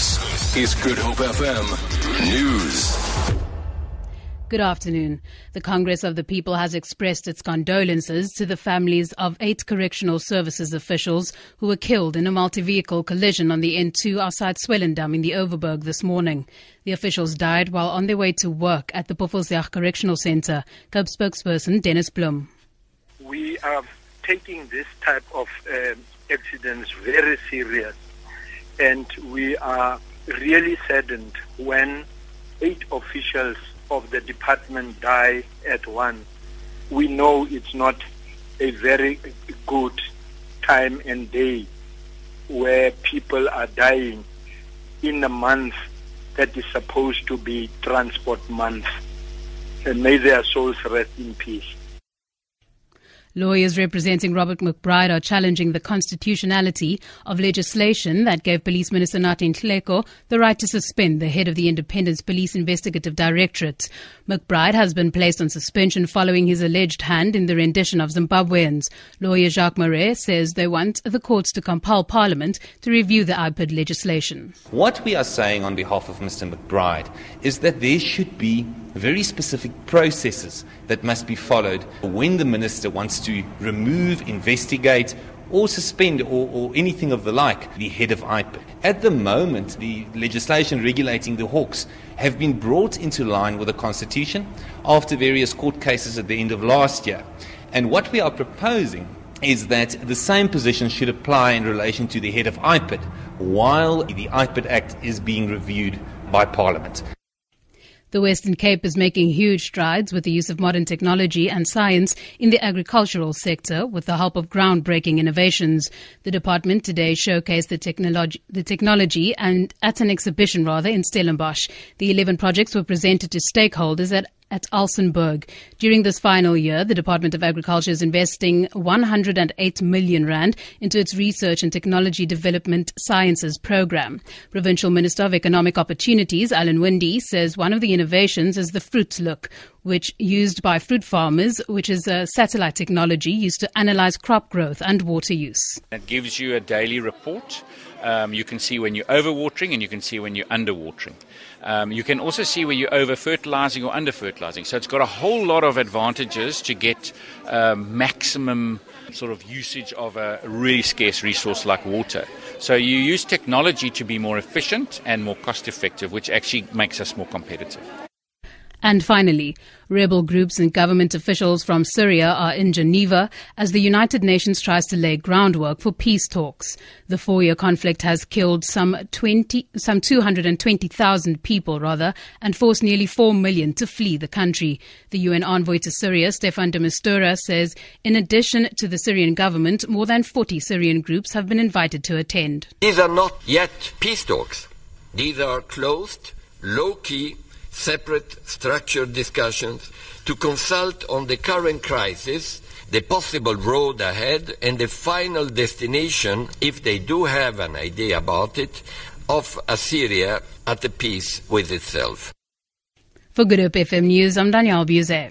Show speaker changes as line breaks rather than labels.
This is Good Hope FM News.
Good afternoon. The Congress of the People has expressed its condolences to the families of eight correctional services officials who were killed in a multi-vehicle collision on the N2 outside Swellendam in the Overberg this morning. The officials died while on their way to work at the Pofelsdijk Correctional Centre. Cope spokesperson Dennis Bloem.
We are taking this type of um, accidents very serious and we are really saddened when eight officials of the department die at once. We know it's not a very good time and day where people are dying in a month that is supposed to be transport month. And may their souls rest in peace.
Lawyers representing Robert McBride are challenging the constitutionality of legislation that gave Police Minister Nathi Nhleko the right to suspend the head of the Independence Police Investigative Directorate. McBride has been placed on suspension following his alleged hand in the rendition of Zimbabweans. Lawyer Jacques Marais says they want the courts to compel Parliament to review the IPID legislation.
What we are saying on behalf of Mr. McBride is that there should be very specific processes that must be followed when the minister wants to remove, investigate, or suspend or, or, anything of the like the head of IPID. At the moment, the legislation regulating the hawks have been brought into line with the Constitution after various court cases at the end of last year. And what we are proposing is that the same position should apply in relation to the head of IPID while the IPID Act is being reviewed by Parliament.
The Western Cape is making huge strides with the use of modern technology and science in the agricultural sector with the help of groundbreaking innovations. The department today showcased the technology, the technology and at an exhibition rather in Stellenbosch. The 11 projects were presented to stakeholders at at Elsenburg. During this final year, the Department of Agriculture is investing 108 million rand into its research and technology development sciences program. Provincial Minister of Economic Opportunities, Alan Winde, says one of the innovations is the Fruit Look, which used by fruit farmers, which is a satellite technology used to analyze crop growth and water use.
It gives you a daily report. Um, you can see when you're overwatering and you can see when you're underwatering. Um, you can also see where you're over fertilizing or under fertilizing. So it's got a whole lot of advantages to get um, maximum sort of usage of a really scarce resource like water. So you use technology to be more efficient and more cost effective, which actually makes us more competitive.
And finally, rebel groups and government officials from Syria are in Geneva as the United Nations tries to lay groundwork for peace talks. The four-year conflict has killed some 20, some 220,000 people rather, and forced nearly 4 million to flee the country. The UN envoy to Syria, Staffan de Mistura, says in addition to the Syrian government, more than 40 Syrian groups have been invited to attend.
These are not yet peace talks. These are closed, low-key separate structured discussions to consult on the current crisis, the possible road ahead, and the final destination, if they do have an idea about it, of a Syria at peace with itself.
For Good FM News, I'm Danielle Buzet.